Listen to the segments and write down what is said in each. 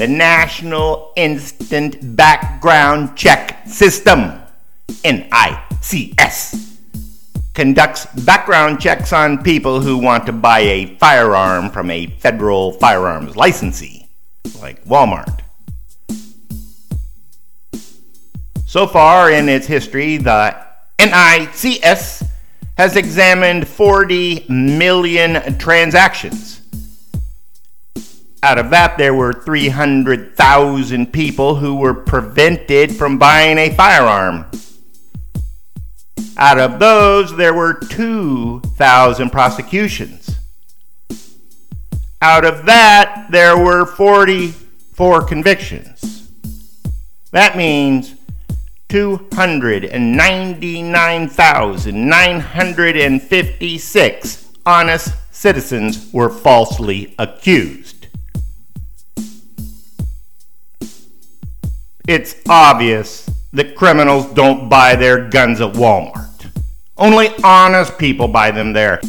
The National Instant Background Check System, NICS, conducts background checks on people who want to buy a firearm from a federal firearms licensee, like Walmart. So far in its history, the NICS has examined 40 million transactions. Out of that, there were 300,000 people who were prevented from buying a firearm. Out of those, there were 2,000 prosecutions. Out of that, there were 44 convictions. That means 299,956 honest citizens were falsely accused. It's obvious that criminals don't buy their guns at Walmart. Only honest people buy them there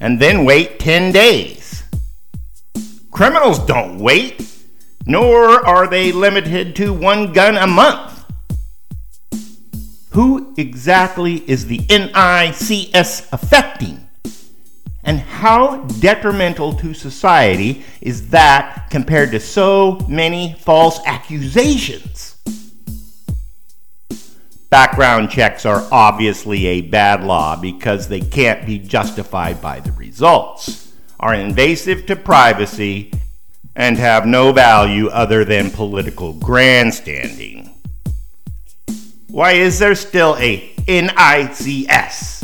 and then wait 10 days. Criminals don't wait, nor are they limited to one gun a month. Who exactly is the NICS affecting? And how detrimental to society is that compared to so many false accusations? Background checks are obviously a bad law because they can't be justified by the results, are invasive to privacy, and have no value other than political grandstanding. Why is there still a NICS?